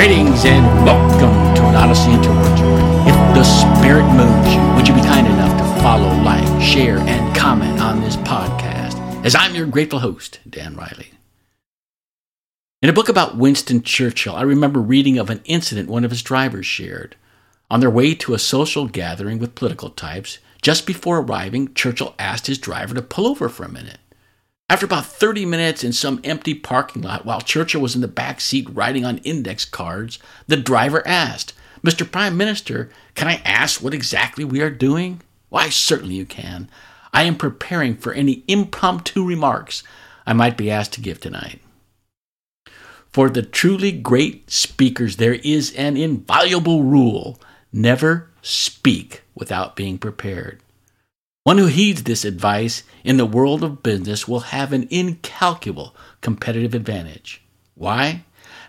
Greetings and welcome to an Odyssey into Wordsworth. If the Spirit moves you, would you be kind enough to follow, like, share, and comment on this podcast? As I'm your grateful host, Dan Riley. In a book about Winston Churchill, I remember reading of an incident one of his drivers shared. On their way to a social gathering with political types, just before arriving, Churchill asked his driver to pull over for a minute. After about 30 minutes in some empty parking lot while Churchill was in the back seat writing on index cards, the driver asked, Mr. Prime Minister, can I ask what exactly we are doing? Why, certainly you can. I am preparing for any impromptu remarks I might be asked to give tonight. For the truly great speakers, there is an inviolable rule never speak without being prepared. One who heeds this advice in the world of business will have an incalculable competitive advantage. Why?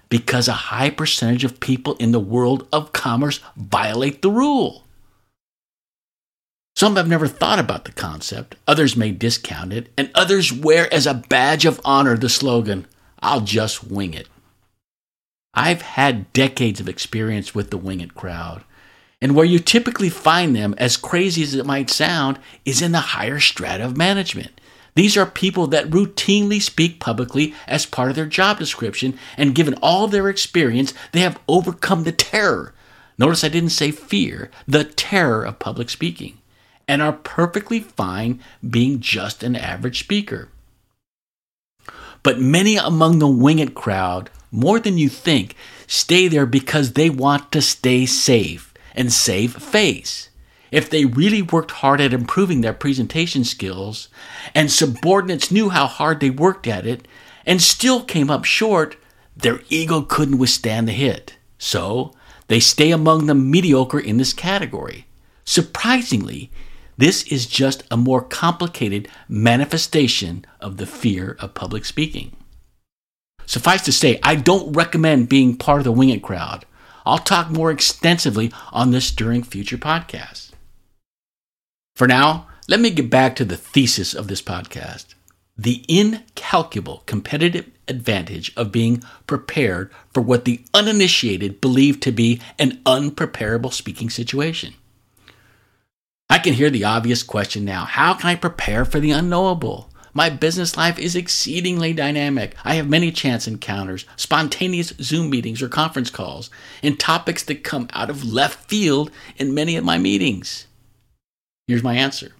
Because a high percentage of people in the world of commerce violate the rule. Some have never thought about the concept, others may discount it, and others wear as a badge of honor the slogan, I'll just wing it. I've had decades of experience with the wing it crowd. And where you typically find them, as crazy as it might sound, is in the higher strata of management. These are people that routinely speak publicly as part of their job description, and given all their experience, they have overcome the terror. Notice I didn't say fear, the terror of public speaking, and are perfectly fine being just an average speaker. But many among the wing it crowd, more than you think, stay there because they want to stay safe and save face. If they really worked hard at improving their presentation skills, and subordinates knew how hard they worked at it, and still came up short, their ego couldn't withstand the hit. So, they stay among the mediocre in this category. Surprisingly, this is just a more complicated manifestation of the fear of public speaking. Suffice to say, I don't recommend being part of the wing it crowd. I'll talk more extensively on this during future podcasts. For now, let me get back to the thesis of this podcast the incalculable competitive advantage of being prepared for what the uninitiated believe to be an unpreparable speaking situation. I can hear the obvious question now how can I prepare for the unknowable? My business life is exceedingly dynamic. I have many chance encounters, spontaneous Zoom meetings or conference calls, and topics that come out of left field in many of my meetings. Here's my answer.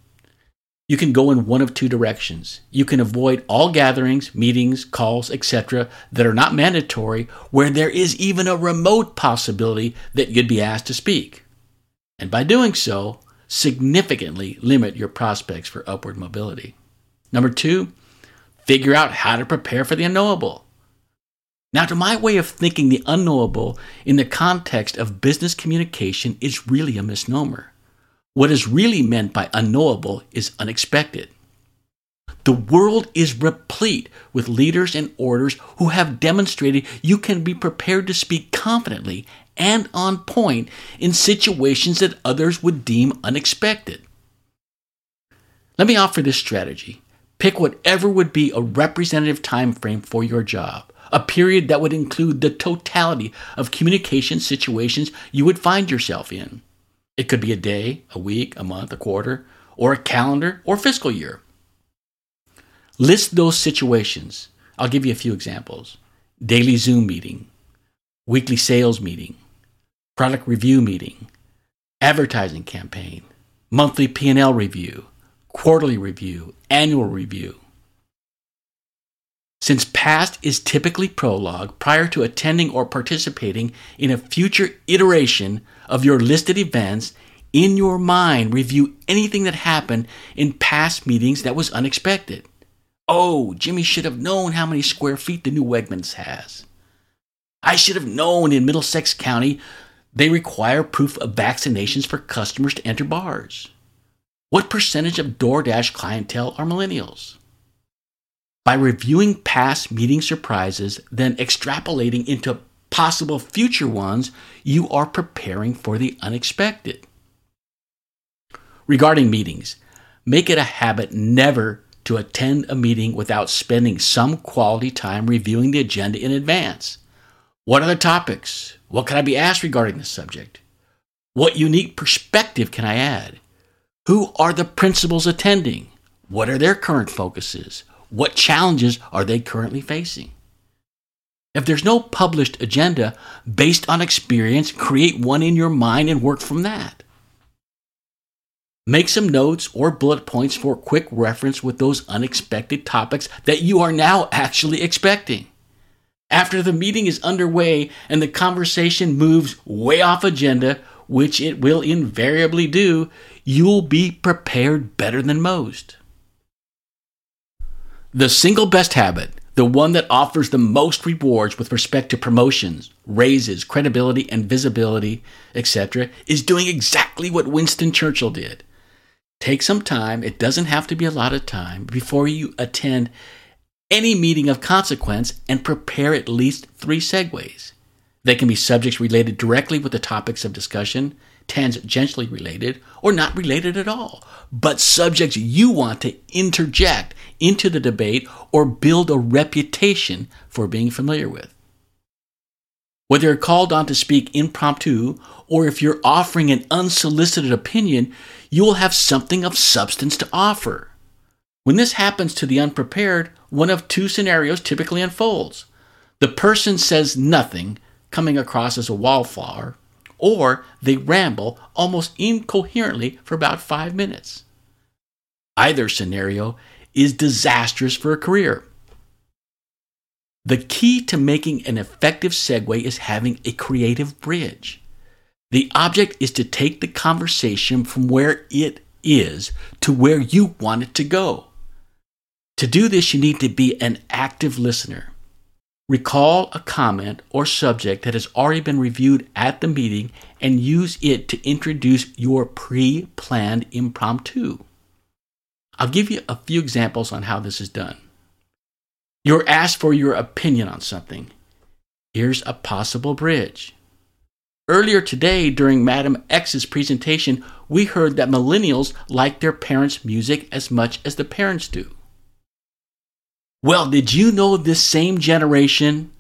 You can go in one of two directions. You can avoid all gatherings, meetings, calls, etc., that are not mandatory, where there is even a remote possibility that you'd be asked to speak. And by doing so, significantly limit your prospects for upward mobility. Number two, figure out how to prepare for the unknowable. Now, to my way of thinking, the unknowable in the context of business communication is really a misnomer. What is really meant by unknowable is unexpected. The world is replete with leaders and orders who have demonstrated you can be prepared to speak confidently and on point in situations that others would deem unexpected. Let me offer this strategy. Pick whatever would be a representative time frame for your job, a period that would include the totality of communication situations you would find yourself in. It could be a day, a week, a month, a quarter, or a calendar or fiscal year. List those situations. I'll give you a few examples. Daily Zoom meeting, weekly sales meeting, product review meeting, advertising campaign, monthly P&L review, quarterly review, annual review. Since past is typically prologue, prior to attending or participating in a future iteration of your listed events, in your mind, review anything that happened in past meetings that was unexpected. Oh, Jimmy should have known how many square feet the new Wegmans has. I should have known in Middlesex County they require proof of vaccinations for customers to enter bars. What percentage of DoorDash clientele are millennials? By reviewing past meeting surprises, then extrapolating into possible future ones, you are preparing for the unexpected. Regarding meetings, make it a habit never to attend a meeting without spending some quality time reviewing the agenda in advance. What are the topics? What can I be asked regarding this subject? What unique perspective can I add? Who are the principals attending? What are their current focuses? What challenges are they currently facing? If there's no published agenda based on experience, create one in your mind and work from that. Make some notes or bullet points for quick reference with those unexpected topics that you are now actually expecting. After the meeting is underway and the conversation moves way off agenda, which it will invariably do, you'll be prepared better than most. The single best habit, the one that offers the most rewards with respect to promotions, raises, credibility, and visibility, etc., is doing exactly what Winston Churchill did. Take some time, it doesn't have to be a lot of time, before you attend any meeting of consequence and prepare at least three segues. They can be subjects related directly with the topics of discussion, tangentially related, or not related at all, but subjects you want to interject into the debate or build a reputation for being familiar with. Whether you're called on to speak impromptu or if you're offering an unsolicited opinion, you will have something of substance to offer. When this happens to the unprepared, one of two scenarios typically unfolds. The person says nothing, coming across as a wallflower, or they ramble almost incoherently for about five minutes. Either scenario is disastrous for a career. The key to making an effective segue is having a creative bridge. The object is to take the conversation from where it is to where you want it to go. To do this, you need to be an active listener. Recall a comment or subject that has already been reviewed at the meeting and use it to introduce your pre planned impromptu. I'll give you a few examples on how this is done. You're asked for your opinion on something. Here's a possible bridge. Earlier today, during Madam X's presentation, we heard that millennials like their parents' music as much as the parents do. Well, did you know this same generation?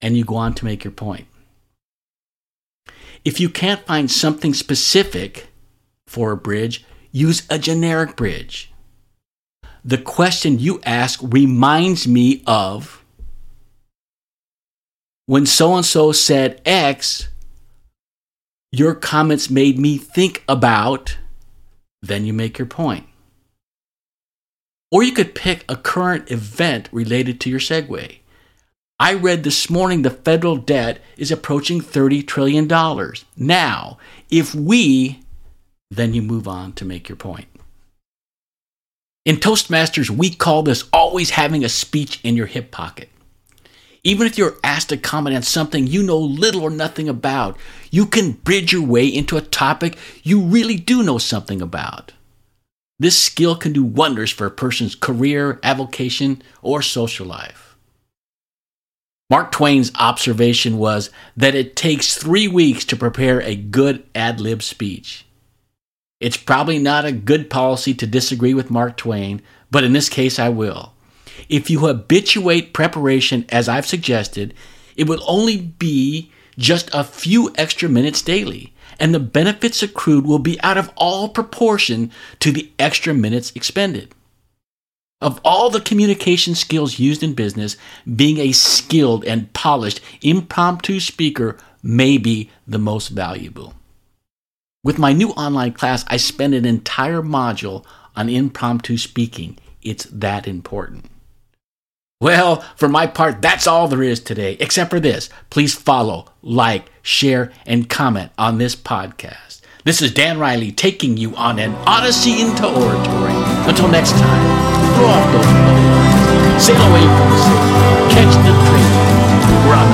And you go on to make your point. If you can't find something specific for a bridge, use a generic bridge. The question you ask reminds me of when so and so said X, your comments made me think about, then you make your point. Or you could pick a current event related to your segue. I read this morning the federal debt is approaching $30 trillion. Now, if we, then you move on to make your point. In Toastmasters, we call this always having a speech in your hip pocket. Even if you're asked to comment on something you know little or nothing about, you can bridge your way into a topic you really do know something about. This skill can do wonders for a person's career, avocation, or social life. Mark Twain's observation was that it takes three weeks to prepare a good ad lib speech. It's probably not a good policy to disagree with Mark Twain, but in this case I will. If you habituate preparation as I've suggested, it will only be just a few extra minutes daily and the benefits accrued will be out of all proportion to the extra minutes expended. Of all the communication skills used in business, being a skilled and polished impromptu speaker may be the most valuable. With my new online class, I spend an entire module on impromptu speaking. It's that important. Well, for my part, that's all there is today, except for this. Please follow, like, share, and comment on this podcast. This is Dan Riley taking you on an odyssey into oratory. Until next time, throw off those sail away from the sea, catch the train. We're on